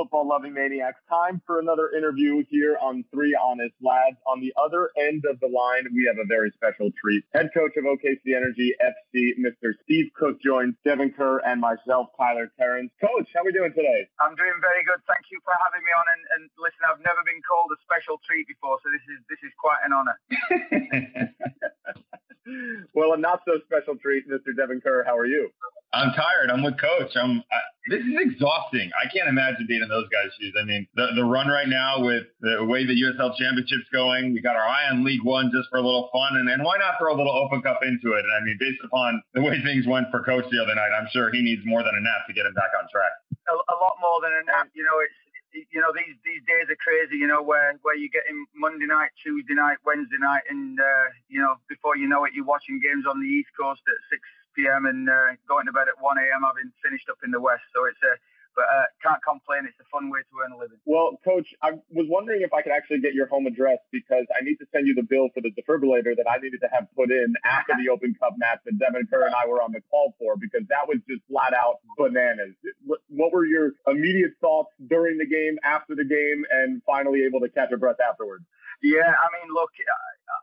football loving maniacs. Time for another interview here on Three Honest Lads. On the other end of the line, we have a very special treat. Head coach of OKC Energy FC, Mr. Steve Cooke, joins Devin Kerr and myself, Tyler Terrence. Coach, how are we doing today? I'm doing very good. Thank you for having me on. And, and listen, I've never been called a special treat before, so this is this is quite an honour. well, a not so special treat, Mr. Devin Kerr. How are you? I'm tired. I'm with coach. I'm. I, this is exhausting. I can't imagine being in those guys' shoes. I mean, the the run right now with the way the USL Championship's going, we got our eye on League One just for a little fun, and and why not throw a little Open Cup into it? And I mean, based upon the way things went for coach the other night, I'm sure he needs more than a nap to get him back on track. A, a lot more than a nap. You know, it's you know these these days are crazy. You know where where you get in Monday night, Tuesday night, Wednesday night, and uh, you know before you know it, you're watching games on the East Coast at six p.m. and uh, going to bed at 1 a.m. having finished up in the West. So it's a but uh, can't complain. It's a fun way to earn a living. Well, Coach, I was wondering if I could actually get your home address because I need to send you the bill for the defibrillator that I needed to have put in after the Open Cup match that Devin Kerr and I were on the call for because that was just flat out bananas. What were your immediate thoughts during the game, after the game, and finally able to catch a breath afterwards? Yeah, I mean, look,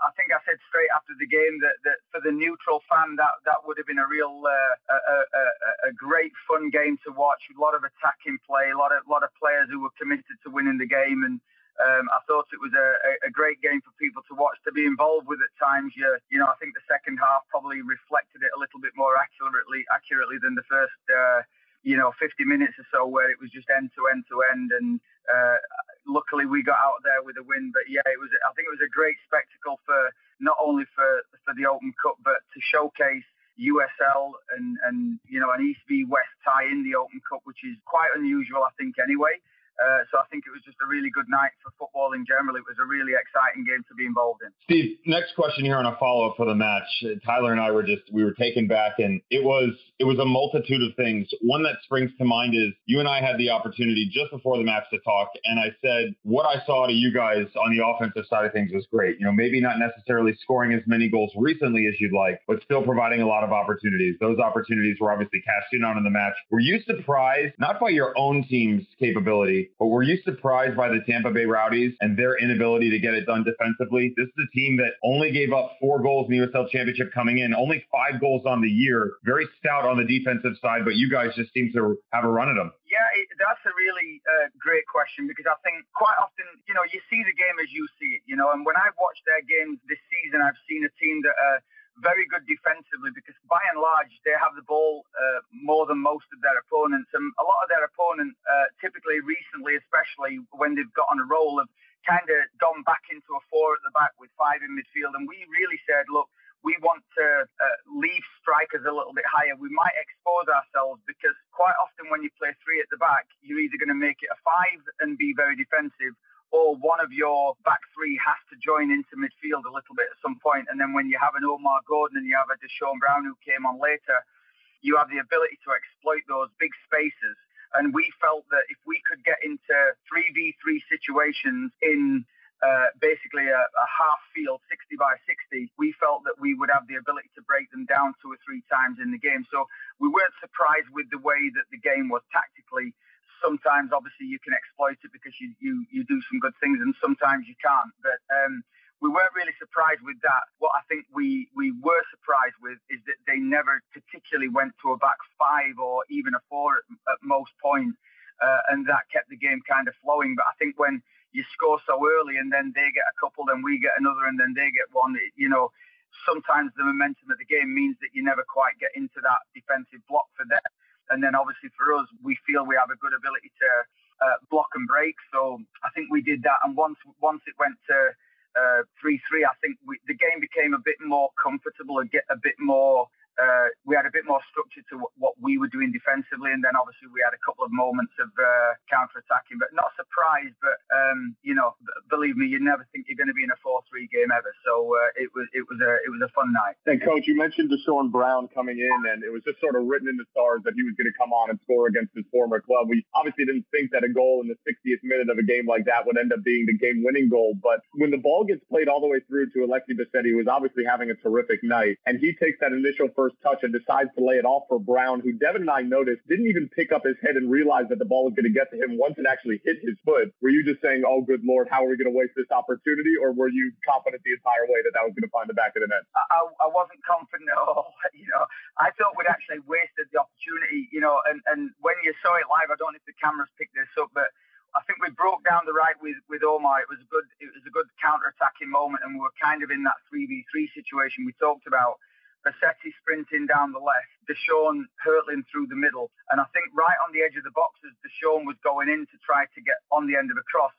I think I said straight after the game that, that for the neutral fan, that that would have been a real, uh, a, a, a, great fun game to watch. A lot of attacking play, a lot of lot of players who were committed to winning the game, and um, I thought it was a, a, great game for people to watch, to be involved with at times. You, you know, I think the second half probably reflected it a little bit more accurately, accurately than the first, uh, you know, 50 minutes or so, where it was just end to end to end. And uh, luckily we got out there with a win. But yeah, it was. I think it was a great spectacle for not only for for the Open Cup, but to showcase USL and and you know an East v West tie in the Open Cup, which is quite unusual, I think, anyway. Uh, so I think it was just a really good night for football in general. It was a really exciting game to be involved in. Steve, next question here on a follow up for the match. Tyler and I were just we were taken back, and it was it was a multitude of things. One that springs to mind is you and I had the opportunity just before the match to talk, and I said what I saw to you guys on the offensive side of things was great. You know, maybe not necessarily scoring as many goals recently as you'd like, but still providing a lot of opportunities. Those opportunities were obviously cashed in on in the match. Were you surprised not by your own team's capability? But were you surprised by the Tampa Bay Rowdies and their inability to get it done defensively? This is a team that only gave up four goals in the USL Championship coming in, only five goals on the year. Very stout on the defensive side, but you guys just seem to have a run at them. Yeah, that's a really uh, great question because I think quite often, you know, you see the game as you see it, you know, and when I've watched their games this season, I've seen a team that are very good defensively because by and large they have the ball uh, more than most of their opponents, and a lot of their opponents, uh, typically recently, especially when they've got on a roll, have kind of gone back into a four at the back with five in midfield, and we really said, look. We want to uh, leave strikers a little bit higher. We might expose ourselves because quite often when you play three at the back, you're either going to make it a five and be very defensive, or one of your back three has to join into midfield a little bit at some point. And then when you have an Omar Gordon and you have a Deshaun Brown who came on later, you have the ability to exploit those big spaces. And we felt that if we could get into 3v3 situations in uh, basically a, a, half field, 60 by 60, we felt that we would have the ability to break them down two or three times in the game. So we weren't surprised with the way that the game was tactically sometimes obviously you can exploit it because you, you, you do some good things and sometimes you can't. But um, we weren't really surprised with that. What I think we, we were surprised with is that they never particularly went to a back five or even a four at, at most points. Uh, and that kept the game kind of flowing. But I think when you score so early and then they get a couple, then we get another, and then they get one, it, you know, sometimes the momentum of the game means that you never quite get into that defensive block for them. And then obviously for us, we feel we have a good ability to uh, block and break. So I think we did that. And once once it went to uh, three three, I think we, the game became a bit more comfortable and get a bit more uh, we had a bit more structure to w- what we were doing defensively, and then obviously we had a couple of moments of uh, counter-attacking, but not surprised. But um, you know, b- believe me, you never think you're going to be in a four-three game ever. So uh, it was it was a it was a fun night. And coach, you mentioned Deshaun Brown coming in, and it was just sort of written in the stars that he was going to come on and score against his former club. We obviously didn't think that a goal in the 60th minute of a game like that would end up being the game-winning goal, but when the ball gets played all the way through to Alexi Bisetti, who was obviously having a terrific night, and he takes that initial first first touch and decides to lay it off for Brown, who Devin and I noticed didn't even pick up his head and realize that the ball was going to get to him once it actually hit his foot. Were you just saying, oh, good Lord, how are we going to waste this opportunity? Or were you confident the entire way that that was going to find the back of the net? I, I wasn't confident at all. You know, I thought we'd actually wasted the opportunity, you know, and, and when you saw it live, I don't know if the cameras picked this up, but I think we broke down the right with with Omar. It was a good it was a good counter attacking moment, and we were kind of in that three v three situation we talked about. Bassetti sprinting down the left, Deshaun hurtling through the middle, and I think right on the edge of the box as Deshaun was going in to try to get on the end of a cross,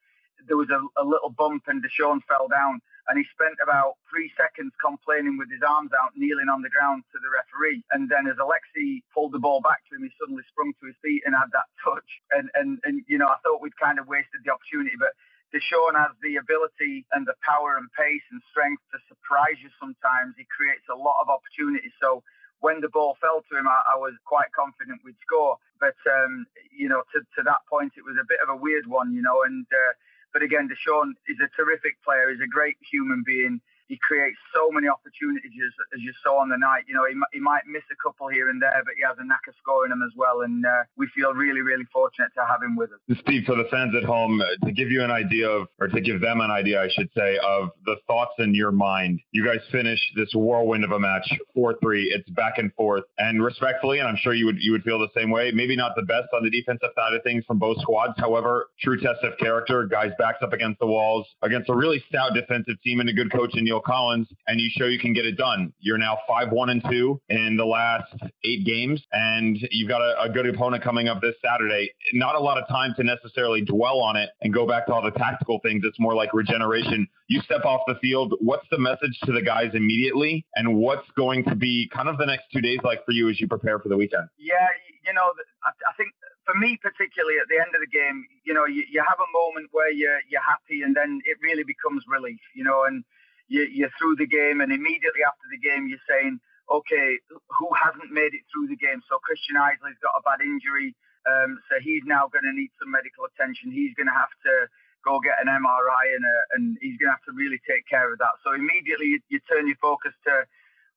there was a, a little bump and Deshaun fell down and he spent about three seconds complaining with his arms out, kneeling on the ground to the referee. And then as Alexi pulled the ball back to him, he suddenly sprung to his feet and had that touch. And and and you know, I thought we'd kind of wasted the opportunity, but Deshaun has the ability and the power and pace and strength to surprise you sometimes. He creates a lot of opportunities. So when the ball fell to him, I, I was quite confident we'd score. But, um, you know, to, to that point, it was a bit of a weird one, you know, and uh, but again, Deshaun is a terrific player. He's a great human being he creates so many opportunities as you saw on the night. You know, he, he might miss a couple here and there, but he has a knack of scoring them as well. And uh, we feel really, really fortunate to have him with us. Steve, for the fans at home, uh, to give you an idea of, or to give them an idea, I should say, of the thoughts in your mind, you guys finish this whirlwind of a match 4 3. It's back and forth. And respectfully, and I'm sure you would you would feel the same way, maybe not the best on the defensive side of things from both squads. However, true test of character, guys backs up against the walls, against a really stout defensive team and a good coach in Neil Collins, and you show you can get it done. You're now five one and two in the last eight games, and you've got a, a good opponent coming up this Saturday. Not a lot of time to necessarily dwell on it and go back to all the tactical things. It's more like regeneration. You step off the field. What's the message to the guys immediately, and what's going to be kind of the next two days like for you as you prepare for the weekend? Yeah, you know, I, think for me particularly at the end of the game, you know, you, you have a moment where you're you're happy and then it really becomes relief, you know, and you, you're through the game and immediately after the game you're saying, okay, who hasn't made it through the game? So Christian Isley's got a bad injury, um, so he's now going to need some medical attention. He's going to have to go get an MRI and a, and he's going to have to really take care of that. So immediately you, you turn your focus to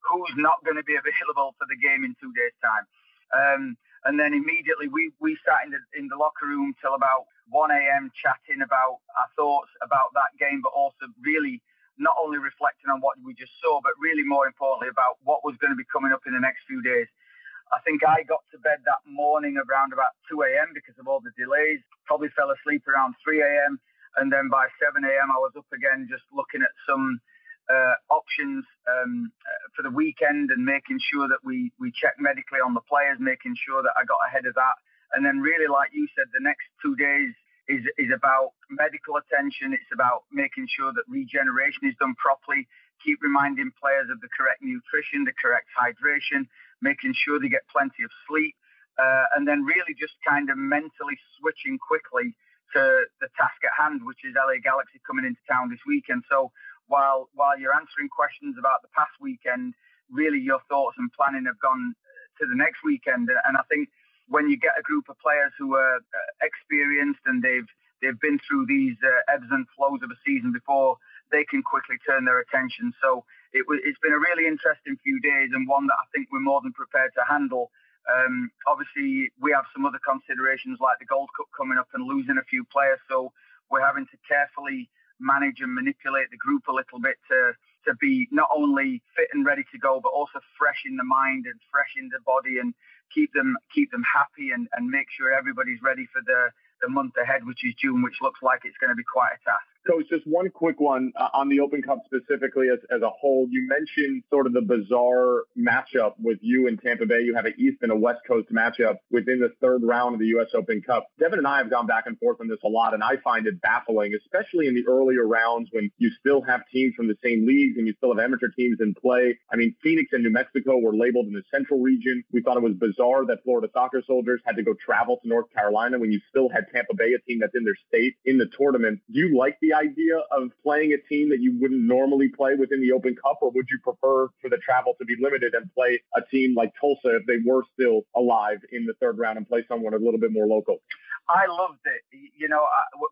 who's not going to be available for the game in two days' time. Um, and then immediately we, we sat in the, in the locker room till about 1 a.m. chatting about our thoughts about that game, but also really not only reflecting on what we just saw, but really more importantly about what was going to be coming up in the next few days. I think I got to bed that morning around about 2 a.m. because of all the delays. Probably fell asleep around 3 a.m. And then by 7 a.m. I was up again just looking at some uh, options um, uh, for the weekend and making sure that we, we check medically on the players, making sure that I got ahead of that. And then really, like you said, the next two days is, is about medical attention. It's about making sure that regeneration is done properly. Keep reminding players of the correct nutrition, the correct hydration, making sure they get plenty of sleep. Uh, and then really just kind of mentally switching quickly to the task at hand, which is LA Galaxy coming into town this weekend. So while while you're answering questions about the past weekend, really your thoughts and planning have gone to the next weekend. And I think when you get a group of players who are uh, experienced and they've they've been through these uh, ebbs and flows of a season before, they can quickly turn their attention. So it, it's been a really interesting few days and one that I think we're more than prepared to handle. Um, obviously, we have some other considerations like the Gold Cup coming up and losing a few players, so we're having to carefully manage and manipulate the group a little bit to to be not only fit and ready to go, but also fresh in the mind and fresh in the body, and keep them keep them happy and, and make sure everybody's ready for the the month ahead, which is June, which looks like it's going to be quite a task. Coach, just one quick one uh, on the Open Cup specifically as, as a whole. You mentioned sort of the bizarre matchup with you and Tampa Bay. You have an East and a West Coast matchup within the third round of the U.S. Open Cup. Devin and I have gone back and forth on this a lot, and I find it baffling, especially in the earlier rounds when you still have teams from the same leagues and you still have amateur teams in play. I mean, Phoenix and New Mexico were labeled in the Central region. We thought it was bizarre that Florida Soccer Soldiers had to go travel to North Carolina when you still had Tampa Bay, a team that's in their state, in the tournament. Do you like the idea of playing a team that you wouldn't normally play within the Open Cup, or would you prefer for the travel to be limited and play a team like Tulsa if they were still alive in the third round and play someone a little bit more local? I loved it. You know,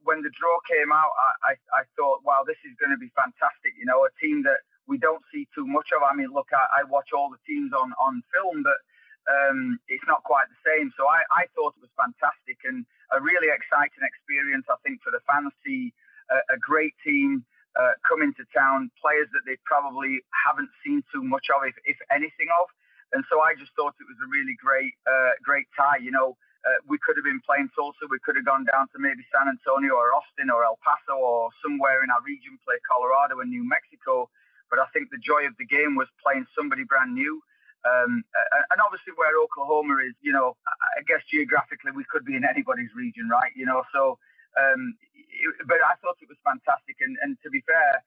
when the draw came out, I, I, I thought, wow, this is going to be fantastic. You know, a team that we don't see too much of. I mean, look, I, I watch all the teams on on film, but um, it's not quite the same. So I, I thought it was fantastic and a really exciting experience. I think for the fans to see a, a great team uh, come into town, players that they probably haven't seen too much of, if, if anything of. And so I just thought it was a really great, uh, great tie. You know, uh, we could have been playing Tulsa. We could have gone down to maybe San Antonio or Austin or El Paso or somewhere in our region, play Colorado and New Mexico. But I think the joy of the game was playing somebody brand new. Um, and obviously, where Oklahoma is, you know, I guess geographically we could be in anybody's region, right? You know, so. Um, it, but I thought it was fantastic, and, and to be fair,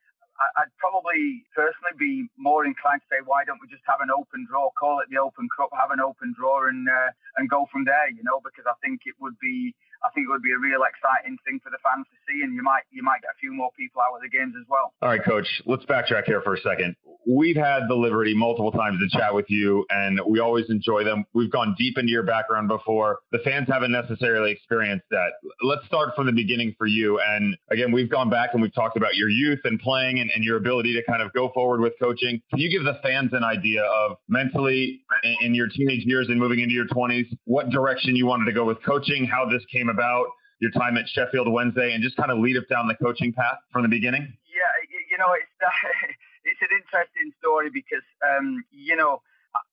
I'd probably personally be more inclined to say, why don't we just have an open draw, call it the Open Cup, have an open draw, and uh, and go from there, you know, because I think it would be I think it would be a real exciting thing for the fans to see, and you might you might get a few more people out of the games as well. All right, Coach. Let's backtrack here for a second. We've had the liberty multiple times to chat with you, and we always enjoy them. We've gone deep into your background before. The fans haven't necessarily experienced that. Let's start from the beginning for you. And again, we've gone back and we've talked about your youth and playing and, and your ability to kind of go forward with coaching. Can you give the fans an idea of mentally in, in your teenage years and moving into your 20s, what direction you wanted to go with coaching, how this came about? your time at Sheffield Wednesday and just kind of lead us down the coaching path from the beginning? Yeah, you know, it's it's an interesting story because um, you know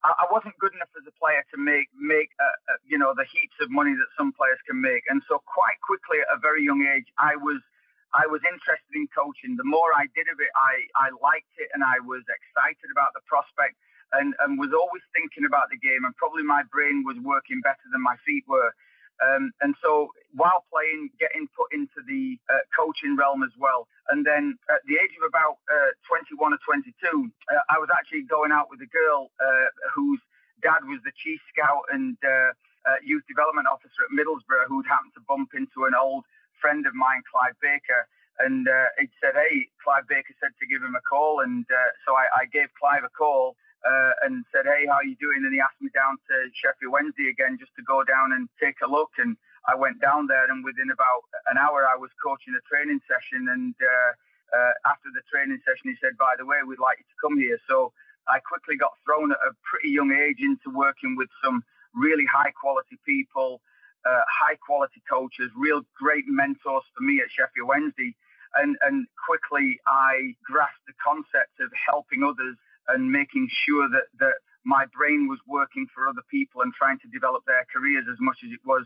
I, I, wasn't good enough as a player to make make uh, uh, you know the heaps of money that some players can make, and so quite quickly at a very young age, I was I was interested in coaching. The more I did of it, I I liked it, and I was excited about the prospect. And, and was always thinking about the game, and probably my brain was working better than my feet were. Um, and so while playing, getting put into the uh, coaching realm as well. And then at the age of about uh, 21 or 22, uh, I was actually going out with a girl uh, whose dad was the chief scout and uh, uh, youth development officer at Middlesbrough, who'd happened to bump into an old friend of mine, Clive Baker. And he said, Hey, Clive Baker said to give him a call. And so I, I gave Clive a call uh, and said, "Hey, how are you doing?" And he asked me down to Sheffield Wednesday again just to go down and take a look. And I went down there, and within about an hour, I was coaching a training session. And uh, uh, after the training session, he said, "By the way, we'd like you to come here." So I quickly got thrown at a pretty young age into working with some really high quality people, uh, high quality coaches, real great mentors for me at Sheffield Wednesday. And, and quickly I grasped the concept of helping others and making sure that, that my brain was working for other people and trying to develop their careers as much as it was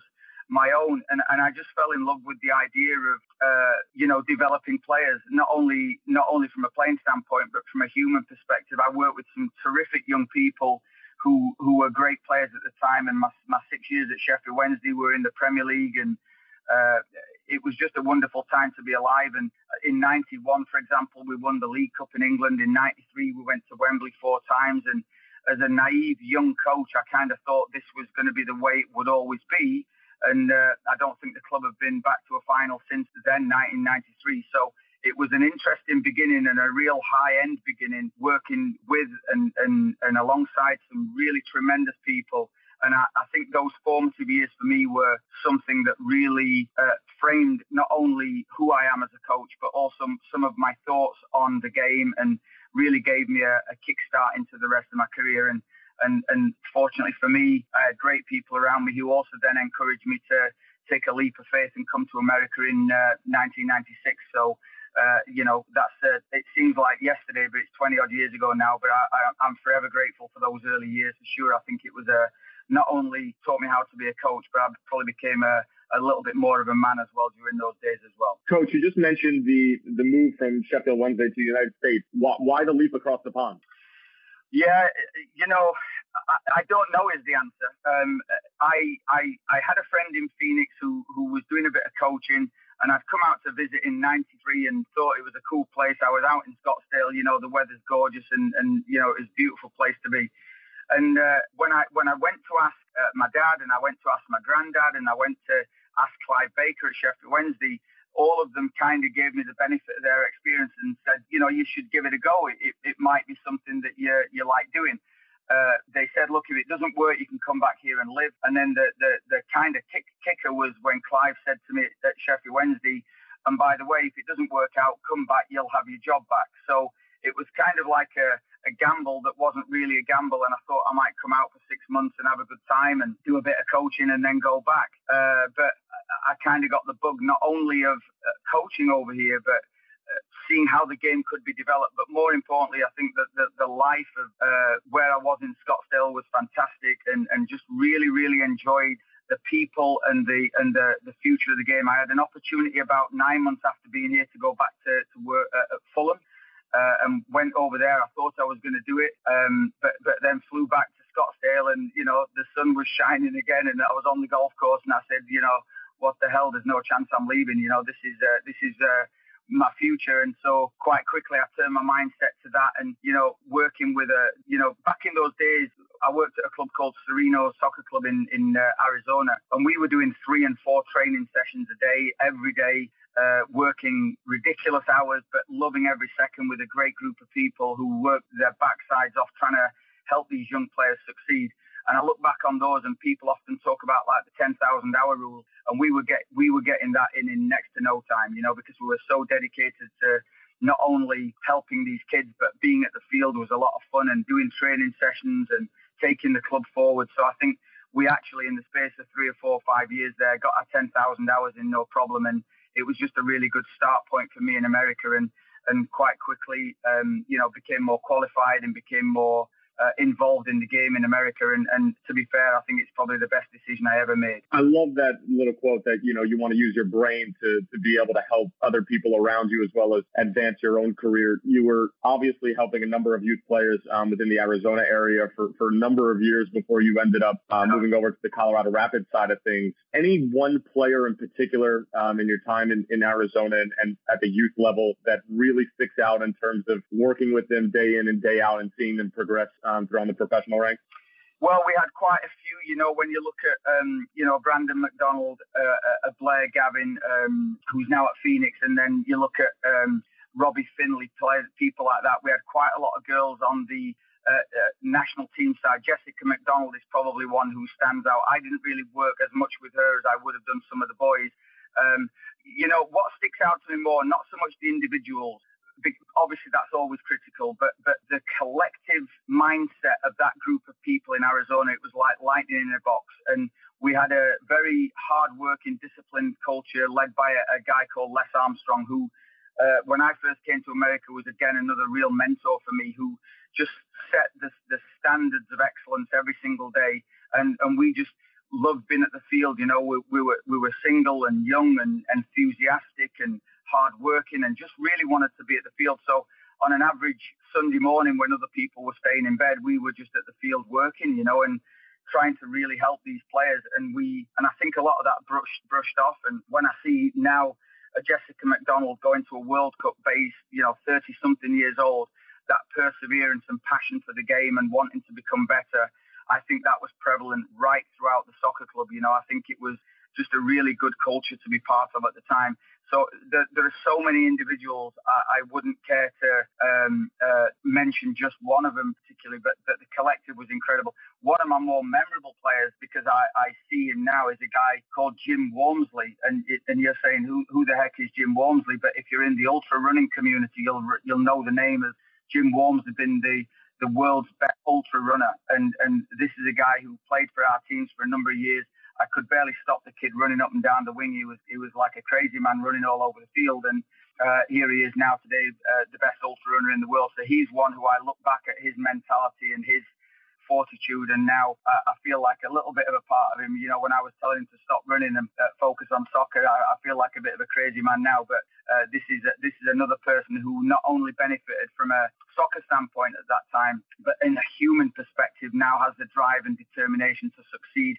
my own. And, and I just fell in love with the idea of, uh, you know, developing players, not only, not only from a playing standpoint, but from a human perspective. I worked with some terrific young people who, who were great players at the time. And my, my six years at Sheffield Wednesday were in the Premier League and, uh, it was just a wonderful time to be alive. And in 91, for example, we won the League Cup in England. In 93, we went to Wembley four times. And as a naive young coach, I kind of thought this was going to be the way it would always be. And uh, I don't think the club have been back to a final since then, 1993. So it was an interesting beginning and a real high end beginning, working with and, and, and alongside some really tremendous people and I, I, think those formative years for me were something that really uh, framed not only who I am as a coach, but also some of my thoughts on the game and really gave me a, a kickstart into the rest of my career. And, and, and fortunately for me, I had great people around me who also then encouraged me to take a leap of faith and come to America in uh, 1996. So, uh, you know, that's uh, it seems like yesterday, but it's 20 odd years ago now. But I, am forever grateful for those early years. For sure, I think it was a not only taught me how to be a coach, but I probably became a, a little bit more of a man as well during those days as well. Coach, you just mentioned the the move from Sheffield Wednesday to the United States. Why, why the leap across the pond? Yeah, you know, I, I don't know is the answer. Um, I, I I had a friend in Phoenix who who was doing a bit of coaching, and I'd come out to visit in '93 and thought it was a cool place. I was out in Scottsdale, you know, the weather's gorgeous and and you know it's a beautiful place to be. And uh, when I when I went to ask uh, my dad and I went to ask my granddad and I went to ask Clive Baker at Sheffield Wednesday, all of them kind of gave me the benefit of their experience and said, you know, you should give it a go. It, it, it might be something that you you like doing. Uh, they said, look, if it doesn't work, you can come back here and live. And then the the, the kind of kick, kicker was when Clive said to me at Sheffield Wednesday, and by the way, if it doesn't work out, come back, you'll have your job back. So it was kind of like a, a gamble that wasn't really a gamble. And I thought I might come out for six months and have a good time and do a bit of coaching and then go back. Uh, but I kind of got the bug not only of uh, coaching over here, but uh, seeing how the game could be developed. But more importantly, I think that the, the life of uh, where I was in Scottsdale was fantastic and, and just really, really enjoyed the people and the and the, the future of the game. I had an opportunity about nine months after being here to go back to, to work uh, at Fulham uh, and went over there. I thought I was going to do it, um, but but then flew back to Scottsdale and you know the sun was shining again and I was on the golf course and I said you know what the hell? There's no chance I'm leaving. You know, this is uh, this is uh, my future. And so quite quickly, I turned my mindset to that. And you know, working with a, you know, back in those days, I worked at a club called Sereno Soccer Club in in uh, Arizona, and we were doing three and four training sessions a day, every day. Uh, working ridiculous hours, but loving every second with a great group of people who worked their backsides off trying to help these young players succeed. And I look back on those, and people often talk about like the 10,000 hour rule, and we were get we were getting that in in next to no time, you know, because we were so dedicated to not only helping these kids, but being at the field was a lot of fun and doing training sessions and taking the club forward. So I think we actually, in the space of three or four or five years there, got our 10,000 hours in no problem. And it was just a really good start point for me in America. And, and quite quickly, um, you know, became more qualified and became more uh, involved in the game in America. And, and to be fair, I think it's probably the best decision I ever made. I love that little quote that, you know, you want to use your brain to, to be able to help other people around you as well as advance your own career. You were obviously helping a number of youth players um, within the Arizona area for, for a number of years before you ended up uh, moving over to the Colorado Rapids side of things. Any one player in particular um, in your time in, in Arizona and, and at the youth level that really sticks out in terms of working with them day in and day out and seeing them progress um, throughout the professional ranks? Well, we had quite a few. You know, when you look at, um, you know, Brandon McDonald, uh, uh, Blair Gavin, um, who's now at Phoenix, and then you look at um, Robbie Findley, players, people like that. We had quite a lot of girls on the uh, uh, national team side. Jessica McDonald is probably one who stands out. I didn't really work as much with her as I would have done some of the boys. Um, you know, what sticks out to me more, not so much the individuals, obviously that's always critical, but but the collective mindset of that group of people in Arizona, it was like lightning in a box, and we had a very hard-working, disciplined culture led by a, a guy called Les Armstrong, who, uh, when I first came to America, was again another real mentor for me, who just set the, the standards of excellence every single day, and and we just loved being at the field. You know, we, we were we were single and young and enthusiastic and hard working and just really wanted to be at the field. So on an average Sunday morning when other people were staying in bed, we were just at the field working, you know, and trying to really help these players. And we, and I think a lot of that brushed brushed off. And when I see now a Jessica McDonald going to a World Cup base, you know, 30 something years old, that perseverance and passion for the game and wanting to become better, I think that was prevalent right throughout the soccer club. You know, I think it was just a really good culture to be part of at the time. So there, there are so many individuals. I, I wouldn't care to um, uh, mention just one of them particularly, but, but the collective was incredible. One of my more memorable players, because I, I see him now, is a guy called Jim Walmsley, and and you're saying who who the heck is Jim Walmsley? But if you're in the ultra running community, you'll you'll know the name as Jim Walmsley, been the the world's best ultra runner, and and this is a guy who played for our teams for a number of years I could barely stop the kid running up and down the wing. He was he was like a crazy man running all over the field, and uh, here he is now today, uh, the best ultra runner in the world. So he's one who I look back at his mentality and his fortitude, and now uh, I feel like a little bit of a part of him. You know, when I was telling him to stop running and uh, focus on soccer, I, I, feel like a bit of a crazy man now. But uh, this is a, this is another person who not only benefited from a soccer standpoint at that time, but in a human perspective now has the drive and determination to succeed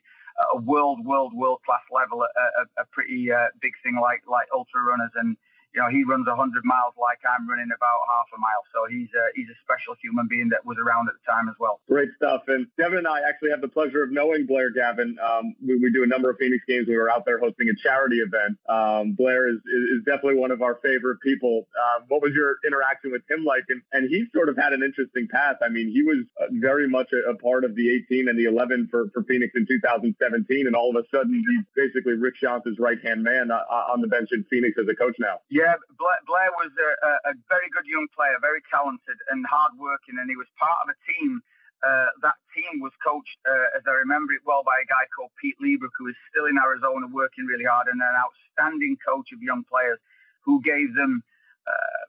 a world, world, world class level, a, a, a pretty uh, big thing like like ultra runners, and you know, he runs 100 miles like I'm running about half a mile. So he's a, he's a special human being that was around at the time as well. Great stuff. And Devin and I actually have the pleasure of knowing Blair Gavin. Um, we, we, do a number of Phoenix games. We were out there hosting a charity event. Um, Blair is, is, definitely one of our favorite people. Um, what was your interaction with him like? And, and he sort of had an interesting path. I mean, he was uh, very much a, a, part of the 18 and the 11 for, for Phoenix in 2017. And all of a sudden, he's basically Rick Schantz' right hand man uh, on the bench in Phoenix as a coach now. Yeah Yeah, Blair, was a, a, very good young player, very talented and hardworking, and he was part of a team. Uh, that team was coached, uh, as I remember it well, by a guy called Pete Liebreich, who is still in Arizona working really hard and an outstanding coach of young players who gave them uh,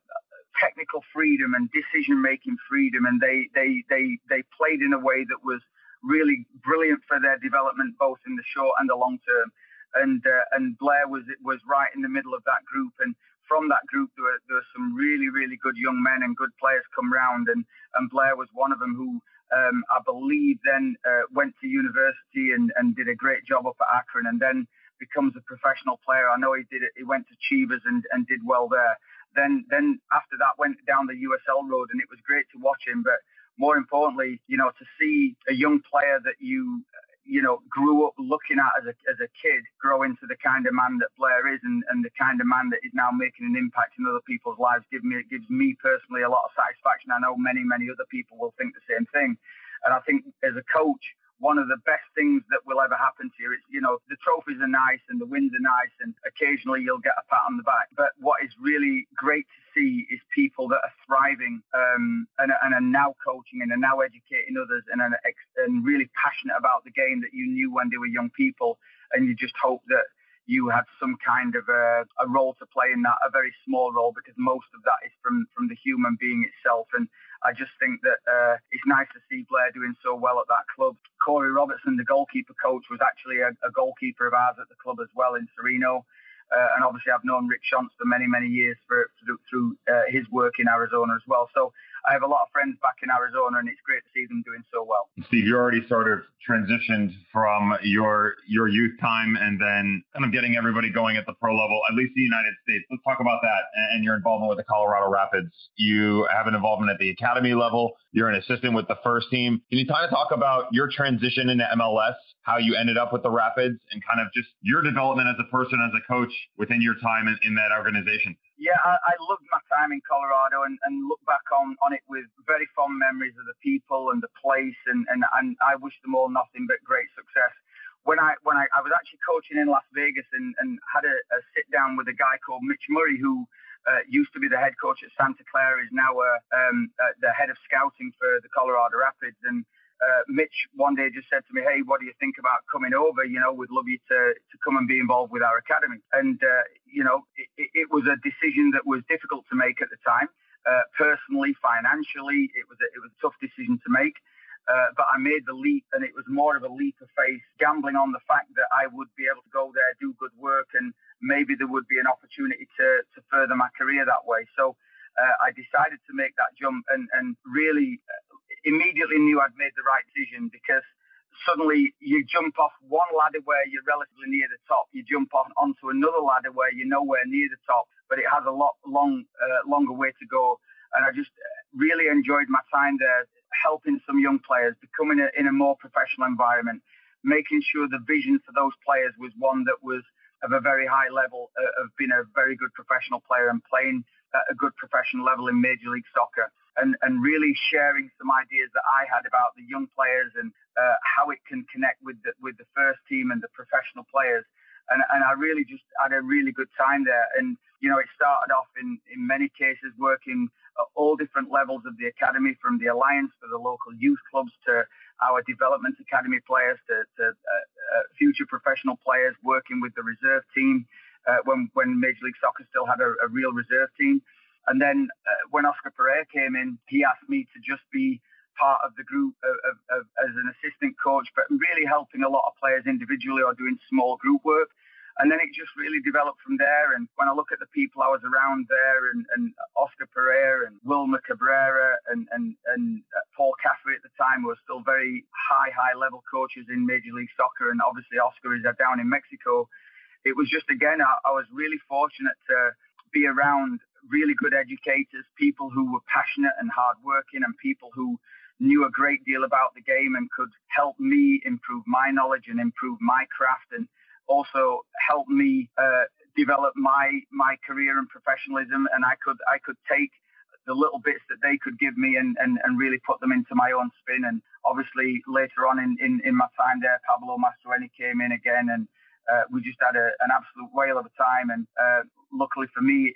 technical freedom and decision making freedom, and they, they, they, they played in a way that was really brilliant for their development, both in the short and the long term and uh, and Blair was was right in the middle of that group. And from that group, there were, there were some really really good young men and good players come round, and and Blair was one of them who. Um, I believe then uh, went to university and, and did a great job up at Akron and then becomes a professional player. I know he did it. He went to Chivas and, and did well there. Then then after that went down the USL road and it was great to watch him. But more importantly, you know, to see a young player that you you know, grew up looking at as a, as a kid grow into the kind of man that Blair is and, and the kind of man that is now making an impact in other people's lives give me, it gives me personally a lot of satisfaction. I know many, many other people will think the same thing. And I think as a coach, one of the best things that will ever happen to you. It's, you know, the trophies are nice and the wins are nice and occasionally you'll get a pat on the back. But what is really great to see is people that are thriving um, and, and, are now coaching and are now educating others and, are, and really passionate about the game that you knew when they were young people. And you just hope that you had some kind of a, a, role to play in that, a very small role, because most of that is from from the human being itself. And I just think that uh, it's nice to see Blair doing so well at that club. Corey Robertson, the goalkeeper coach, was actually a, a goalkeeper of ours at the club as well in Sereno. Uh, and obviously, I've known Rick Schantz for many, many years for, through, through uh, his work in Arizona as well. So I have a lot of friends back in Arizona, and it's great to see them doing so well. Steve, you already sort of transitioned from your your youth time and then kind of getting everybody going at the pro level, at least in the United States. Let's talk about that and your involvement with the Colorado Rapids. You have an involvement at the academy level. You're an assistant with the first team. Can you kind of talk about your transition into MLS, how you ended up with the Rapids, and kind of just your development as a person, as a coach within your time in, in that organization? Yeah, I, I loved my time in Colorado and, and look back on, on it with very fond memories of the people and the place, and, and, and I wish them all nothing but great success. When I when I, I was actually coaching in Las Vegas and, and had a, a sit down with a guy called Mitch Murray who uh, used to be the head coach at Santa Clara, is now uh, um, uh, the head of scouting for the Colorado Rapids, and uh, Mitch one day just said to me, "Hey, what do you think about coming over? You know, we'd love you to to come and be involved with our academy." And uh, you know, it, it, was a decision that was difficult to make at the time. Uh, personally, financially, it was a, it was a tough decision to make. Uh, but I made the leap, and it was more of a leap of faith, gambling on the fact that I would be able to go there, do good work, and maybe there would be an opportunity to to further my career that way. So. Uh, I decided to make that jump and, and really immediately knew I'd made the right decision because suddenly you jump off one ladder where you're relatively near the top, you jump on onto another ladder where you're nowhere near the top, but it has a lot long, uh, longer way to go. And I just really enjoyed my time there, helping some young players, becoming a, in a more professional environment, making sure the vision for those players was one that was of a very high level uh, of being a very good professional player and playing at a good professional level in Major League Soccer and, and really sharing some ideas that I had about the young players and uh, how it can connect with the, with the first team and the professional players. And, and I really just had a really good time there. And, you know, it started off in, in many cases working at all different levels of the academy, from the alliance for the local youth clubs to our development academy players to, to uh, uh, future professional players working with the reserve team uh, when, when Major League Soccer still had a, a real reserve team. And then uh, when Oscar Pareja came in, he asked me to just be part of the group of, of, of, as an assistant coach, but really helping a lot of players individually or doing small group work. And then it just really developed from there. And when I look at the people I was around there, and, and Oscar Pareja and Wilmer Cabrera and and, and uh, Paul Caffrey at the time were still very high, high level coaches in Major League Soccer, and obviously Oscar is down in Mexico. It was just again, I, I was really fortunate to be around really good educators, people who were passionate and hardworking, and people who knew a great deal about the game and could help me improve my knowledge and improve my craft, and also help me uh, develop my my career and professionalism. And I could I could take the little bits that they could give me and, and, and really put them into my own spin. And obviously later on in, in, in my time there, Pablo Mastroeni came in again and uh, we just had a, an absolute whale of a time. And uh, luckily for me,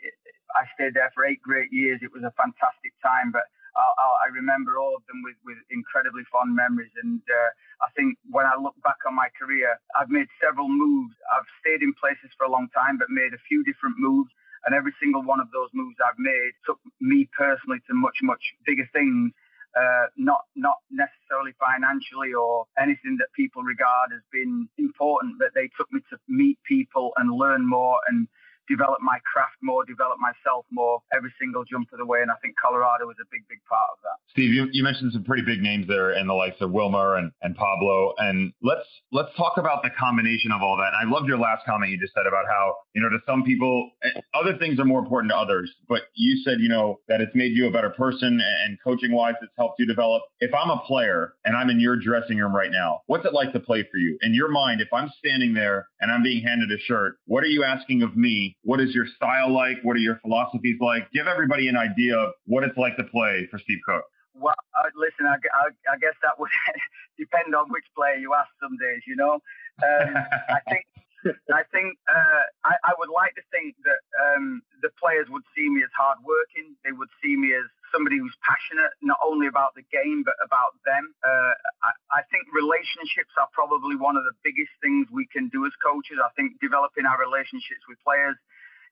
I stayed there for eight great years. It was a fantastic time, but I, I remember all of them with, with incredibly fond memories. And uh, I think when I look back on my career, I've made several moves. I've stayed in places for a long time, but made a few different moves. And every single one of those moves I've made took me personally to much, much bigger things. Uh, not not necessarily financially or anything that people regard as being important, but they took me to meet people and learn more and develop my craft more, develop myself more every single jump of the way. And I think Colorado was a big, big part of that. Steve, you, you mentioned some pretty big names there and the likes of Wilmer and, and Pablo. And let's let's talk about the combination of all that. And I loved your last comment you just said about how, you know, to some people, eh, other things are more important to others. But you said, you know, that it's made you a better person and coaching wise, it's helped you develop. If I'm a player and I'm in your dressing room right now, what's it like to play for you? In your mind, if I'm standing there and I'm being handed a shirt, what are you asking of me what is your style like? What are your philosophies like? Give everybody an idea of what it's like to play for Steve Cooke. Well, uh, listen, I, I, I, guess that would depend on which player you ask some days, you know. Um, I think I think uh, I, I, would like to think that um, the players would see me as hardworking. They would see me as somebody who's passionate, not only about the game but about them. Uh, I, I, think relationships are probably one of the biggest things we can do as coaches. I think developing our relationships with players.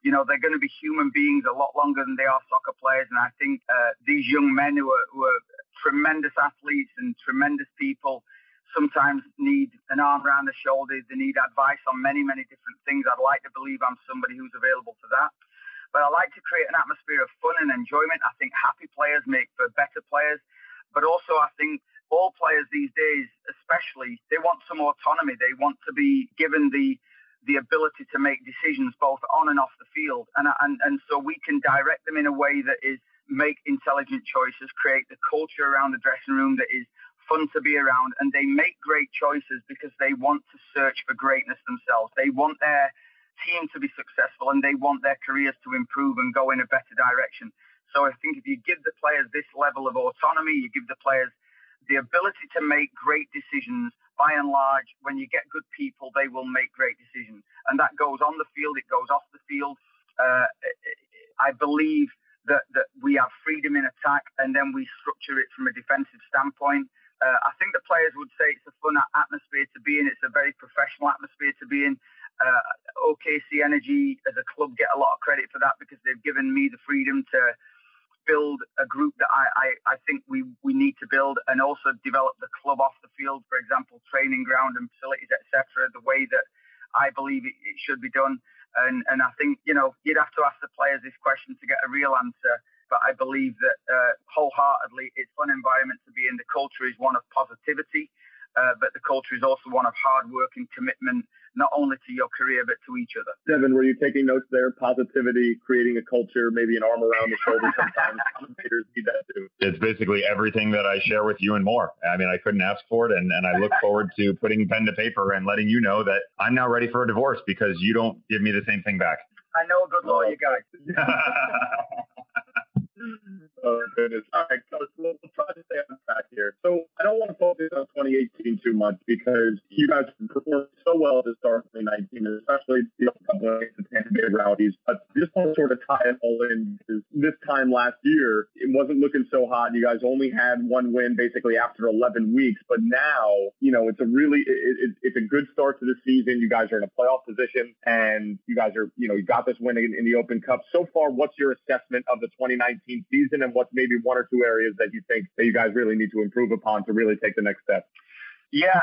You know, they're going to be human beings a lot longer than they are soccer players, and I think uh, these young men who are, who are tremendous athletes and tremendous people sometimes need an arm around the shoulder. They need advice on many, many different things. I'd like to believe I'm somebody who's available for that. But I like to create an atmosphere of fun and enjoyment. I think happy players make for better players. But also, I think all players these days, especially, they want some autonomy. They want to be given the the ability to make decisions both on and off the field, and and and so we can direct them in a way that is make intelligent choices, create the culture around the dressing room that is fun to be around, and they make great choices because they want to search for greatness themselves. They want their team to be successful, and they want their careers to improve and go in a better direction. So I think if you give the players this level of autonomy, you give the players the ability to make great decisions. By and large, when you get good people, they will make great decisions, and that goes on the field. It goes off the field. Uh, I believe that, that we have freedom in attack and then we structure it from a defensive standpoint. Uh, I think the players would say it's a fun atmosphere to be in. It's a very professional atmosphere to be in. Uh, OKC Energy as a club get a lot of credit for that because they've given me the freedom to build a group that I, I, I think we, we need to build and also develop the club off the field, for example, training ground and facilities, etc., the way that I believe it, it should be done. And, and I think, you know, you'd have to ask the players this question to get a real answer but I believe that uh, wholeheartedly it's fun environment to be in. The culture is one of positivity, uh, but the culture is also one of hard work and commitment, not only to your career but to each other. Devin, were you taking notes there? Positivity, creating a culture, maybe an arm around the shoulder. Sometimes commentators need that too. It's basically everything that I share with you and more. I mean, I couldn't ask for it, and, and I look forward to putting pen to paper and letting you know that I'm now ready for a divorce because you don't give me the same thing back. I know a good lawyer, guys. Mm-hmm. oh goodness. All right, coach. We'll, we'll try to stay on track here. So I don't want to focus on 2018 too much because you guys performed so well to start 2019, especially you know, against the Tampa Bay Rowdies. But just want to sort of tie it all in because this time last year it wasn't looking so hot. You guys only had one win basically after 11 weeks, but now you know it's a really it, it, it's a good start to the season. You guys are in a playoff position, and you guys are you know you got this win in, in the Open Cup. So far, what's your assessment of the 2019? Season and what's maybe one or two areas that you think that you guys really need to improve upon to really take the next step? Yeah,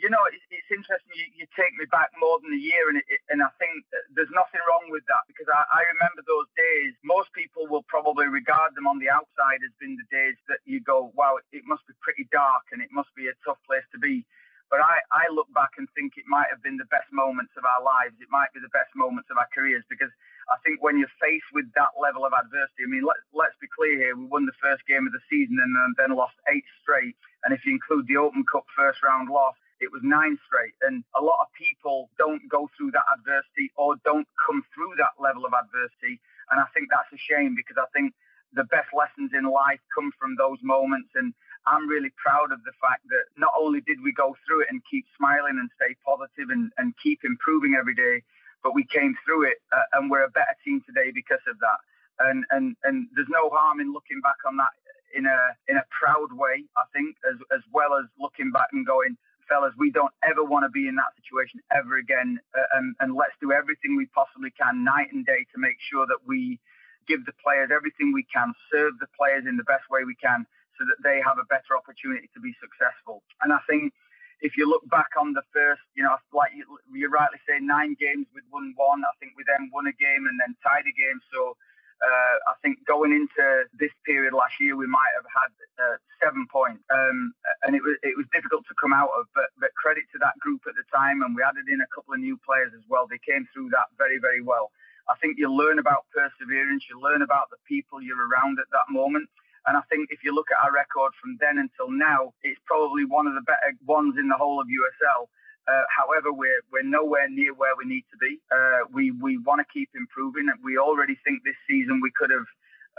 you know, it's, it's interesting. You, you, take me back more than a year, and, it, and I think there's nothing wrong with that because I, I, remember those days. Most people will probably regard them on the outside as being the days that you go, wow, it must be pretty dark and it must be a tough place to be. But I, I look back and think it might have been the best moments of our lives. It might be the best moments of our careers because I think when you're faced with that level of adversity, I mean, let, let's be clear here, we won the first game of the season and um, then lost eight straight. And if you include the Open Cup first round loss, it was nine straight. And a lot of people don't go through that adversity or don't come through that level of adversity. And I think that's a shame because I think the best lessons in life come from those moments. And I'm really proud of the fact that not only did we go through it and keep smiling and stay positive and, and keep improving every day, but we came through it uh, and we're a better team today because of that. and and and there's no harm in looking back on that in a in a proud way. I think as as well as looking back and going, fellas, we don't ever want to be in that situation ever again, uh, and and let's do everything we possibly can, night and day, to make sure that we give the players everything we can, serve the players in the best way we can, so that they have a better opportunity to be successful. And I think if you look back on the first, you know, like you, rightly say, nine games with won one. I think we then won a game and then tied a game. So uh, I think going into this period last year, we might have had uh, seven points, um, and it was it was difficult to come out of. But but credit to that group at the time, and we added in a couple of new players as well. They came through that very very well. I think you learn about perseverance, you learn about the people you're around at that moment. And I think if you look at our record from then until now, it's probably one of the better ones in the whole of USL. Uh, however, we're we're nowhere near where we need to be. Uh, we we want to keep improving. We already think this season we could have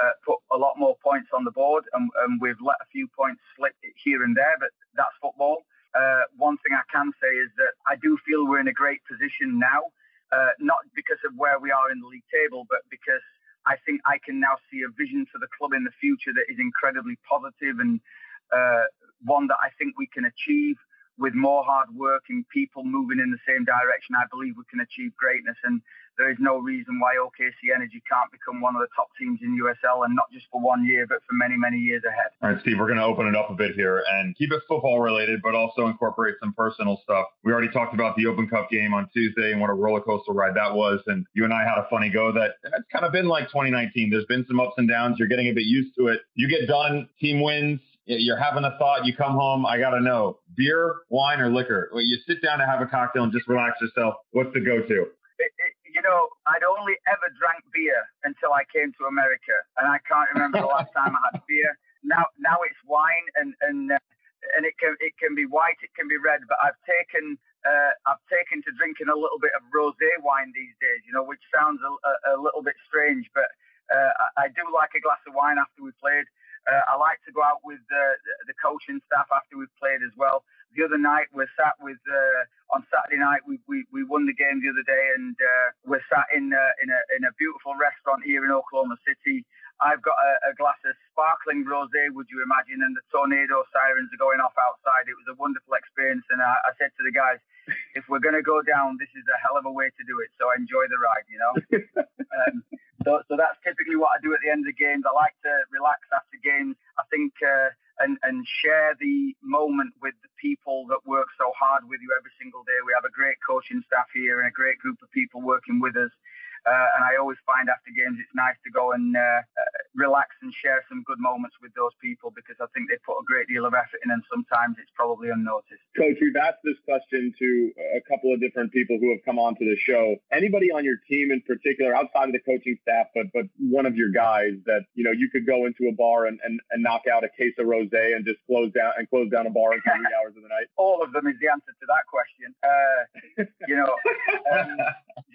uh, put a lot more points on the board, and, and, we've let a few points slip here and there. But that's football. Uh, one thing I can say is that I do feel we're in a great position now, uh, not because of where we are in the league table, but because I think I can now see a vision for the club in the future that is incredibly positive and uh, one that I think we can achieve with more hard work and people moving in the same direction, I believe we can achieve greatness. And there is no reason why OKC Energy can't become one of the top teams in USL, and not just for one year, but for many, many years ahead. All right, Steve, we're going to open it up a bit here and keep it football related, but also incorporate some personal stuff. We already talked about the Open Cup game on Tuesday and what a roller coaster ride that was. And you and I had a funny go that it's kind of been like 2019. There's been some ups and downs. You're getting a bit used to it. You get done, team wins, you're having a thought, you come home, I got to know beer, wine, or liquor. Well, you sit down to have a cocktail and just relax yourself. What's the go to? You know, I'd only ever drank beer until I came to America, and I can't remember the last time I had beer. Now, now it's wine, and and uh, and it can it can be white, it can be red, but I've taken uh, I've taken to drinking a little bit of rosé wine these days. You know, which sounds a, a, a little bit strange, but uh, I, I do like a glass of wine after we played. Uh, I like to go out with uh, the coaching staff after we've played as well. The other night we're sat with uh, on Saturday night we, we, we won the game the other day and uh, we're sat in uh, in a in a beautiful restaurant here in Oklahoma City. I've got a, a glass of sparkling rosé, would you imagine, and the tornado sirens are going off outside. It was a wonderful experience, and I, I said to the guys, if we're going to go down, this is a hell of a way to do it. So enjoy the ride, you know. um, so, so that's typically what I do at the end of the games. I like to relax after games. I think uh, and and share the moment with the people that work so hard with you every single day. We have a great coaching staff here and a great group of people working with us. Uh, and I always find after games it's nice to go and uh, uh, relax and share some good moments with those people because I think they put a great deal of effort in and sometimes it's probably unnoticed. Coach, we've asked this question to a couple of different people who have come on to the show. Anybody on your team in particular, outside of the coaching staff, but but one of your guys that, you know, you could go into a bar and, and, and knock out a case of rosé and just close down and close down a bar in three hours of the night? All of them is the answer to that question. Uh, you know, um,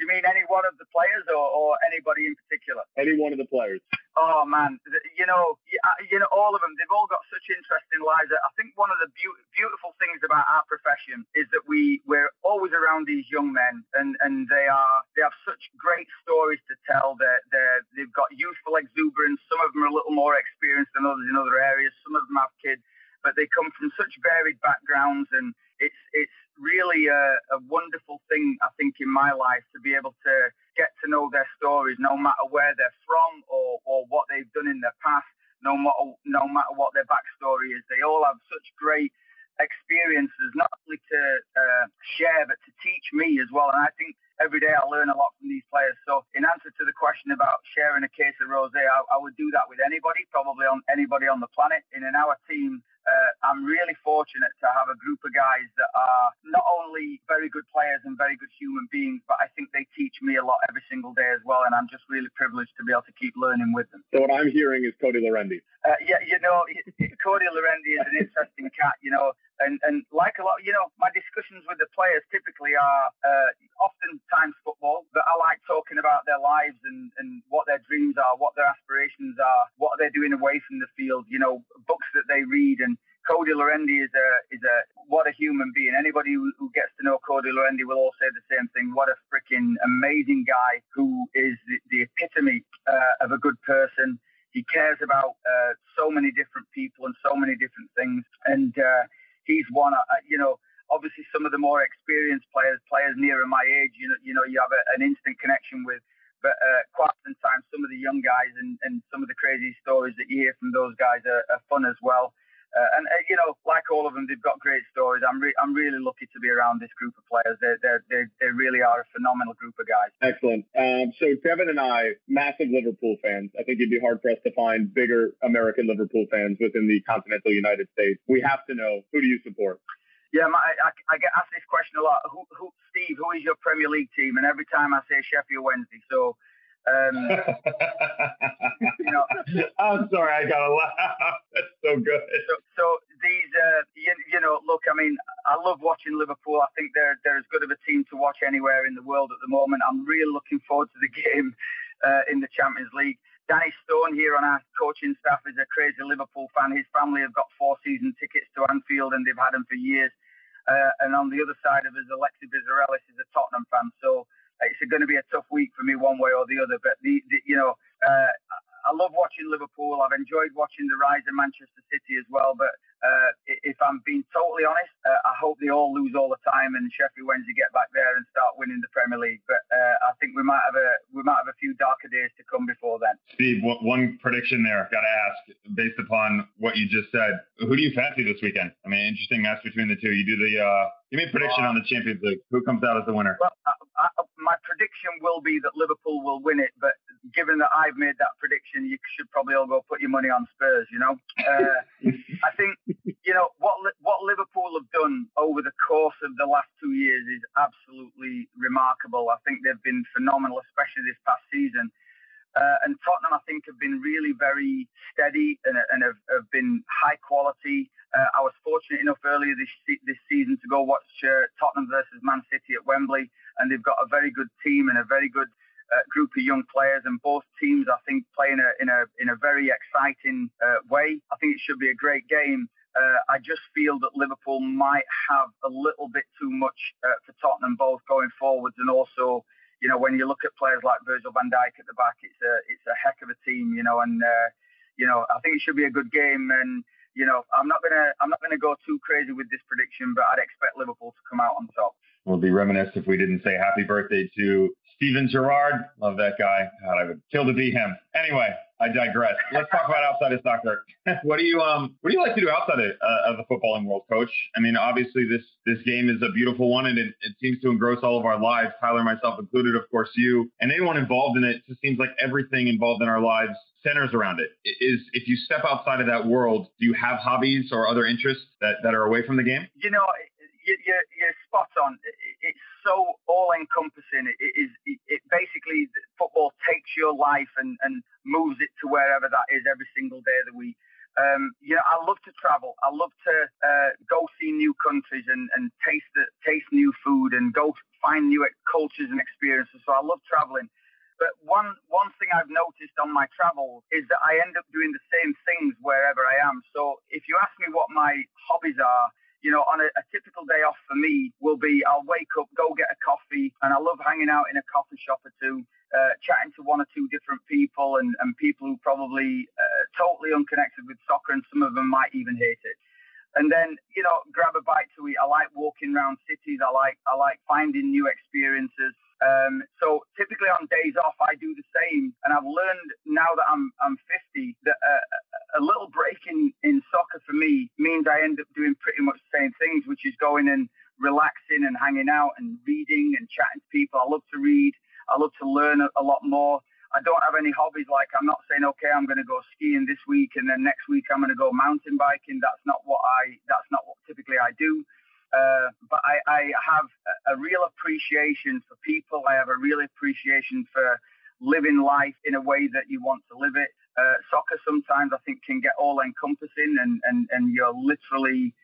you mean any one of the players? or, or anybody in particular? Any one of the players. Oh man, you know, uh, you know, all of them. They've all got such interesting lives. I think one of the be- beautiful things about our profession is that we we're always around these young men, and and they are they have such great stories to tell. They're, they're they've got youthful exuberance. Some of them are a little more experienced than others in other areas. Some of them have kids, but they come from such varied backgrounds, and it's it's really a, a wonderful thing I think in my life to be able to get to know their stories, no matter where they're from or, or what they've done in their past, no matter, no matter what their backstory is. They all have such great experiences, not only to uh, share, but to teach me as well. And I think every day I learn a lot from these players. So in answer to the question about sharing a case of rosé, I, I would do that with anybody, probably on anybody on the planet. And in our team, uh, I'm really fortunate to have a group of guys that are not only very good players and very good human beings, but I think they teach me a lot every single day as well. And I'm just really privileged to be able to keep learning with them. So what I'm hearing is Cody Laurendi. Uh, yeah, you know, Cody Laurendi is an interesting cat. You know, and and like a lot, you know, my discussions with the players typically are uh, oftentimes football, but I like talking about their lives and and what their dreams are, what their aspirations are, what they're doing away from the field. You know, books that they read and Cody Laurendi is a is a what a human being. Anybody who, who gets to know Cody Laurendi will all say the same thing. What a freaking amazing guy who is the, the epitome uh, of a good person. He cares about uh, so many different people and so many different things, and uh, he's one. Uh, you know, obviously some of the more experienced players, players nearer my age, you know, you know, you have a, an instant connection with. But uh, quite often times, some of the young guys and, and some of the crazy stories that you hear from those guys are, are fun as well. Uh, and uh, you know, like all of them, they've got great stories. I'm re- I'm really lucky to be around this group of players. They they they really are a phenomenal group of guys. Excellent. Um, so Devin and I, massive Liverpool fans. I think you'd be hard pressed to find bigger American Liverpool fans within the continental United States. We have to know who do you support? Yeah, my, I, I get asked this question a lot. Who, who, Steve, who is your Premier League team? And every time I say Sheffield Wednesday. So um, you know, I'm sorry, I gotta laugh. That's so good. So, so these, uh, you, you, know, look, I mean, I love watching Liverpool. I think they're they're as good of a team to watch anywhere in the world at the moment. I'm really looking forward to the game uh, in the Champions League. Danny Stone here on our coaching staff is a crazy Liverpool fan. His family have got four season tickets to Anfield and they've had them for years. Uh, and on the other side of us, Alexi Vizarellis is a Tottenham fan. So it's going to be a tough week for me one way or the other. But the, the you know, uh, I love watching Liverpool. I've enjoyed watching the rise of Manchester City as well. But uh, if I'm being totally honest, uh, I hope they all lose all the time and Sheffield Wednesday get back there and start winning the Premier League. But uh, I think we might have a we might have a few darker days to come before then. Steve, one prediction there. I've Got to ask, based upon what you just said, who do you fancy this weekend? I mean, interesting match between the two. You do the uh, give me a prediction on the Champions League. Who comes out as the winner? Well, I, I, my prediction will be that Liverpool will win it, but given that I've made that prediction, you should probably all go put your money on Spurs. You know, uh, I think you know what what Liverpool have done over the course of the last two years is absolutely remarkable. I think they've been phenomenal, especially this past season. Uh, and Tottenham, I think, have been really very steady and, and have, have, been high quality. Uh, I was fortunate enough earlier this this season to go watch uh, Tottenham versus Man City at Wembley, and they've got a very good team and a very good uh, group of young players, and both teams, I think, play in a in a in a very exciting uh, way. I think it should be a great game. Uh, I just feel that Liverpool might have a little bit too much for Tottenham, both going forwards and also, you know, when you look at players like Virgil van Dijk at the back, it's a it's a heck of a team, you know, and uh, you know I think it should be a good game and you know, I'm not gonna I'm not gonna go too crazy with this prediction, but I'd expect Liverpool to come out on top. We'll be remiss if we didn't say happy birthday to Steven Gerrard. Love that guy. God, I would kill to be him. Anyway, I digress. Let's talk about outside of soccer. what do you um What do you like to do outside of, uh, of the footballing world, Coach? I mean, obviously this this game is a beautiful one, and it, it seems to engross all of our lives. Tyler, myself included, of course, you and anyone involved in it. It just seems like everything involved in our lives centers around it. Is if you step outside of that world, do you have hobbies or other interests that, that are away from the game? You know, you're, you're spot on. It's so all encompassing. It is it basically football takes your life and, and moves it to wherever that is every single day of the week. Um, you know, I love to travel. I love to uh, go see new countries and, and taste the, taste new food and go find new cultures and experiences. So I love traveling. But one one thing I've noticed on my travels is that I end up doing the same things wherever I am. So if you ask me what my hobbies are, you know, on a, a, typical day off for me will be I'll wake up, go get a coffee, and I love hanging out in a coffee shop or two, uh, chatting to one or two different people and, and people who probably uh, totally unconnected with soccer, and some of them might even hate it. And then, you know, grab a bite to eat. I like walking around cities. I like I like finding new experiences. Um, so typically on days off, I do the same. And I've learned now that I'm I'm 50 that uh, a little break in, in soccer for me means I end up doing pretty much the same things, which is going and relaxing and hanging out and reading and chatting to people. I love to read. I love to learn a, a lot more. I don't have any hobbies like I'm not saying okay I'm going to go skiing this week and then next week I'm going to go mountain biking. That's not what I that's not what typically I do. Uh, but I, I have a, real appreciation for people. I have a real appreciation for living life in a way that you want to live it. Uh, soccer sometimes I think can get all encompassing and, and, and you're literally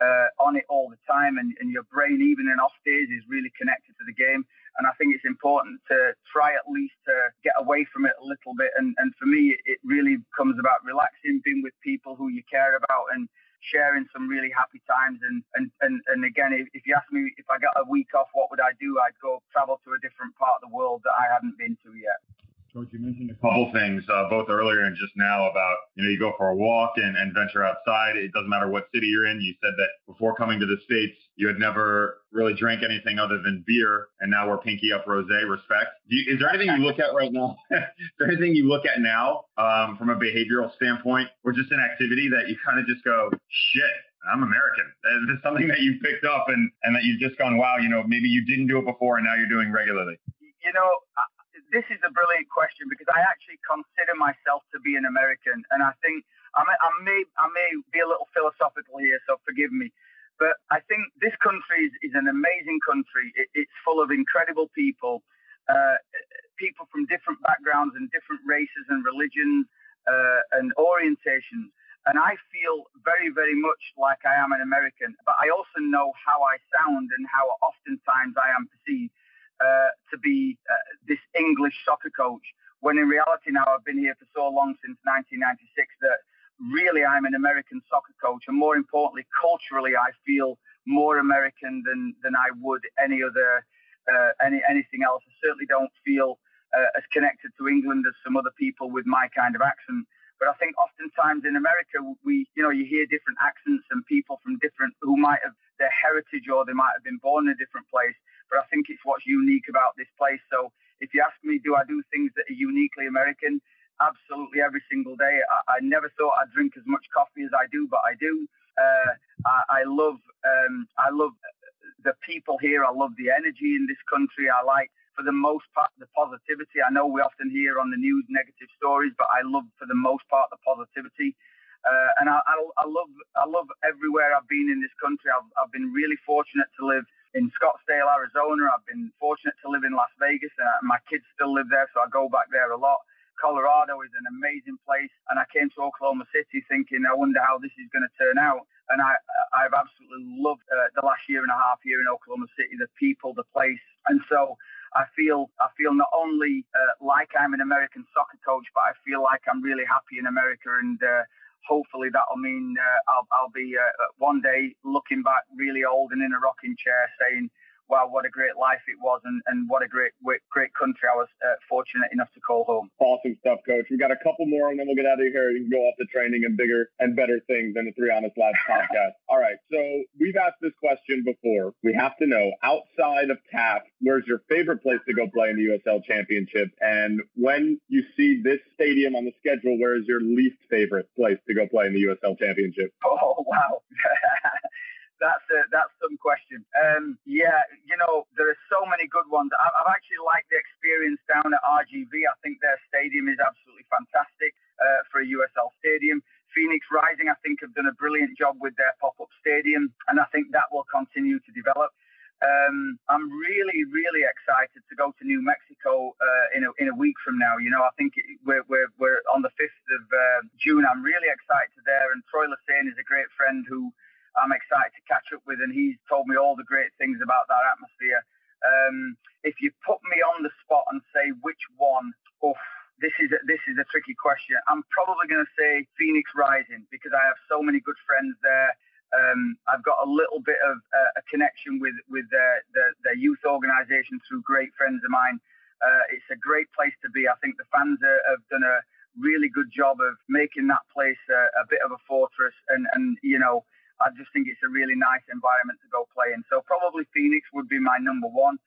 uh, on it all the time and, and your brain even in off days is really connected to the game. And I think it's important to try at least to get away from it a little bit. And, and for me, it really comes about relaxing, being with people who you care about and sharing some really happy times. And and and, and again, if, if you ask me if I got a week off, what would I do? I'd go travel to a different part of the world that I hadn't been to yet. Coach, you mentioned a couple things, uh, both earlier and just now, about you know you go for a walk and, and venture outside. It doesn't matter what city you're in. You said that before coming to the states, you had never really drank anything other than beer, and now we're pinky up rosé. Respect. You, is there anything you look at right now? is there anything you look at now um, from a behavioral standpoint, or just an activity that you kind of just go, shit, I'm American. Is this something that you picked up and, and that you've just gone, wow, you know, maybe you didn't do it before and now you're doing regularly? You know, this is a brilliant question because I actually consider myself to be an American, and I think I may, I may, I may be a little philosophical here, so forgive me. But I think this country is, is an amazing country. It, it's full of incredible people, uh, people from different backgrounds and different races and religions uh, and orientations. And I feel very, very much like I am an American, but I also know how I sound and how oftentimes I am perceived uh, to be uh, this English soccer coach, when in reality now I've been here for so long since 1996 that really I'm an American soccer coach, and more importantly, culturally, I feel more American than than I would any other uh, any anything else. I certainly don't feel uh, as connected to England as some other people with my kind of accent. But I think oftentimes in America, we, you know, you hear different accents and people from different who might have their heritage or they might have been born in a different place but I think it's what's unique about this place. So if you ask me, do I do things that are uniquely American? Absolutely every single day. I, I never thought I'd drink as much coffee as I do, but I do. Uh, I, I, love um, I love the people here. I love the energy in this country. I like, for the most part, the positivity. I know we often hear on the news negative stories, but I love, for the most part, the positivity. Uh, and I, I, I, love I love everywhere I've been in this country. I've, I've been really fortunate to live in Scottsdale, Arizona. I've been fortunate to live in Las Vegas, and uh, my kids still live there, so I go back there a lot. Colorado is an amazing place, and I came to Oklahoma City thinking, I wonder how this is going to turn out. And I, I've absolutely loved uh, the last year and a half here in Oklahoma City, the people, the place, and so I feel I feel not only uh, like I'm an American soccer coach, but I feel like I'm really happy in America, and uh, hopefully that'll mean uh, I'll, I'll be uh, one day looking back really old and in a rocking chair saying, wow, what a great life it was and, and what a great great country I was uh, fortunate enough to call home. Awesome stuff, Coach. We got a couple more and then we'll get out of here and go off to training and bigger and better things than the Three Honest Lads podcast. All right, so we've asked this question before. We have to know, outside of Taft, where's your favorite place to go play in the USL Championship? And when you see this stadium on the schedule, where is your least favorite place to go play in the USL Championship? Oh, wow. that's a, that's some question. Um, yeah, you know there are so many good ones. I, have actually liked the experience down at RGV. I think their stadium is absolutely fantastic uh, for a USL stadium. Phoenix Rising, I think, have done a brilliant job with their pop-up stadium, and I think that will continue to develop. Um, I'm really, really excited to go to New Mexico uh, in, a, in a week from now. You know, I think we're, we're, we're on the 5th of uh, June. I'm really excited there, and Troy Lesesne is a great friend who I'm excited to catch up with, and he's told me all the great things about that atmosphere. Um, if you put me on the spot and say which one, oof, this is a, this is a tricky question. I'm probably going to say Phoenix Rising because I have so many good friends there. Um, I've got a little bit of uh, a connection with with their, their, their youth organisation through great friends of mine. Uh, it's a great place to be. I think the fans are, have done a really good job of making that place a, a bit of a fortress, and and you know I just think it's a really nice environment to go play in. So probably Phoenix would be my number one.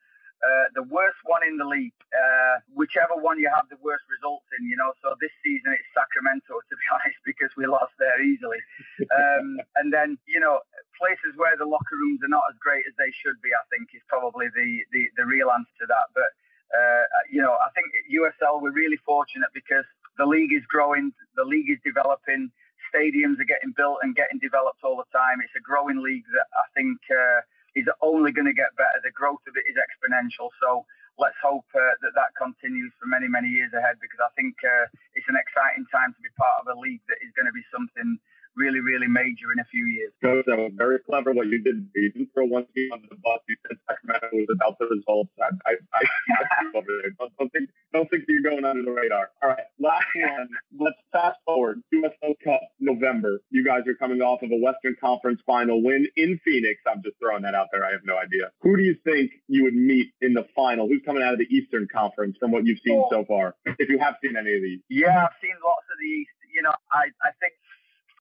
Uh, the worst one in the league, uh, whichever one you have the worst results in, you know. So this season it's Sacramento, to be honest, because we lost there easily. Um, and then, you know, places where the locker rooms are not as great as they should be, I think, is probably the, the, the real answer to that. But, uh, you know, I think USL, we're really fortunate because the league is growing, the league is developing stadiums are getting built and getting developed all the time. It's a growing league that I think uh, is only going to get better. The growth of it is exponential. So let's hope uh, that that continues for many, many years ahead because I think uh, it's an exciting time to be part of a league that is going to be something really, really major in a few years. Coach, that was very clever what you did. You didn't throw one team under the bus. You said Sacramento was about the results. I, I, I, I over there. Don't, don't, think, don't think you're going under the radar. All right, last one. Let's fast forward. USL Cup, November. You guys are coming off of a Western Conference final win in Phoenix. I'm just throwing that out there. I have no idea. Who do you think you would meet in the final? Who's coming out of the Eastern Conference from what you've seen oh. so far? If you have seen any of these. Yeah, I've seen lots of the East. You know, I, I think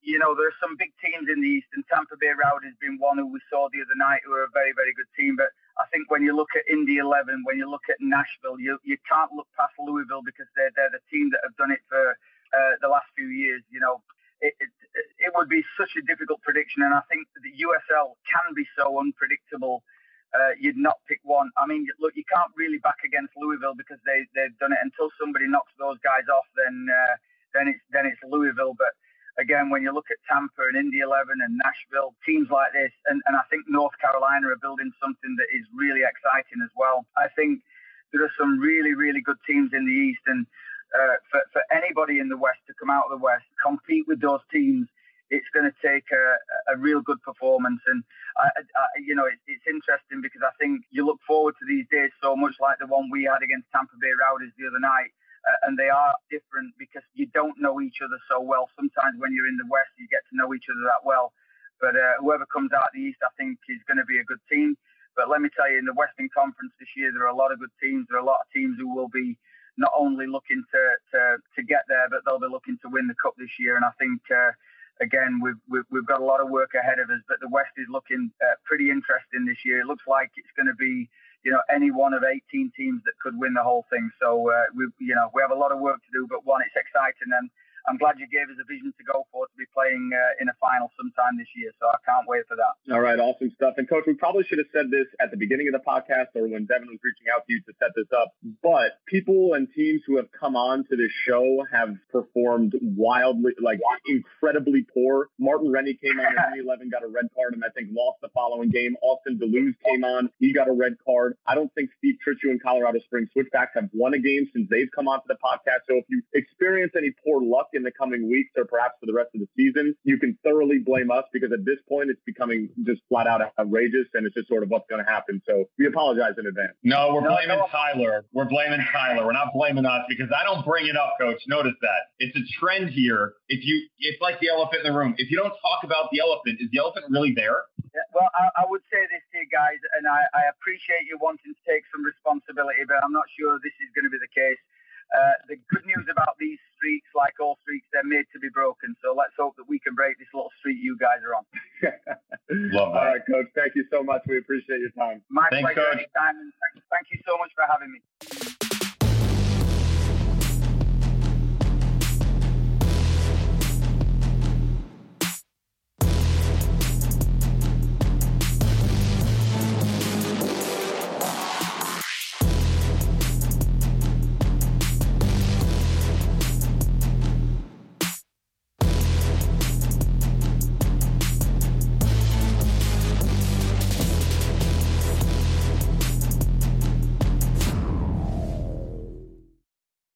you know, there's some big teams in the East, and Tampa Bay Rowdy has been one who we saw the other night, who are a very, very good team. But I think when you look at Indy 11, when you look at Nashville, you, you can't look past Louisville because they're, they're the team that have done it for uh, the last few years. You know, it, it, it would be such a difficult prediction, and I think the USL can be so unpredictable. Uh, you'd not pick one. I mean, look, you can't really back against Louisville because they they've done it. Until somebody knocks those guys off, then uh, then it's then it's Louisville. But again, when you look at Tampa and Indy 11 and Nashville, teams like this, and, and I think North Carolina are building something that is really exciting as well. I think there are some really, really good teams in the East, and uh, for, for anybody in the West to come out of the West, compete with those teams, it's going to take a, a real good performance. And, I, I, you know, it, it's interesting because I think you look forward to these days so much like the one we had against Tampa Bay Rowdies the other night uh, and they are different because you don't know each other so well. Sometimes when you're in the West, you get to know each other that well. But uh, whoever comes out of the East, I think, is going to be a good team. But let me tell you, in the Western Conference this year, there are a lot of good teams. There are a lot of teams who will be not only looking to to, to get there, but they'll be looking to win the cup this year. And I think. Uh, again, we've, we've, we've got a lot of work ahead of us, but the West is looking uh, pretty interesting this year. It looks like it's going to be you know, any one of 18 teams that could win the whole thing. So uh, we, you know, we have a lot of work to do, but one, it's exciting, and I'm glad you gave us a vision to go for to be playing uh, in a final sometime this year. So I can't wait for that. All right, awesome stuff. And coach, we probably should have said this at the beginning of the podcast or when Devin was reaching out to you to set this up. But people and teams who have come on to this show have performed wildly, like incredibly poor. Martin Rennie came on in 2011, got a red card, and I think lost the following game. Austin da Luz came on, he got a red card. I don't think Steve Trittschuh and Colorado Springs Switchbacks have won a game since they've come on to the podcast. So if you experience any poor luck in the coming weeks or perhaps for the rest of the season, you can thoroughly blame us because at this point it's becoming just flat out outrageous and it's just sort of what's going to happen. So we apologize in advance. No, we're no, blaming no. Tyler. We're blaming Tyler. We're not blaming us because I don't bring it up, coach. Notice that. It's a trend here. If you, it's like the elephant in the room. If you don't talk about the elephant, is the elephant really there? Yeah, well, I, I, would say this to you guys, and I, I appreciate you wanting to take some responsibility, but I'm not sure this is going to be the case. Uh, the good news about these streaks, like all streaks, they're made to be broken. So let's hope that we can break this little streak you guys are on. Love that. All right, Coach. Thank you so much. We appreciate your time. My thanks, pleasure. Coach. Thank you so much for having me.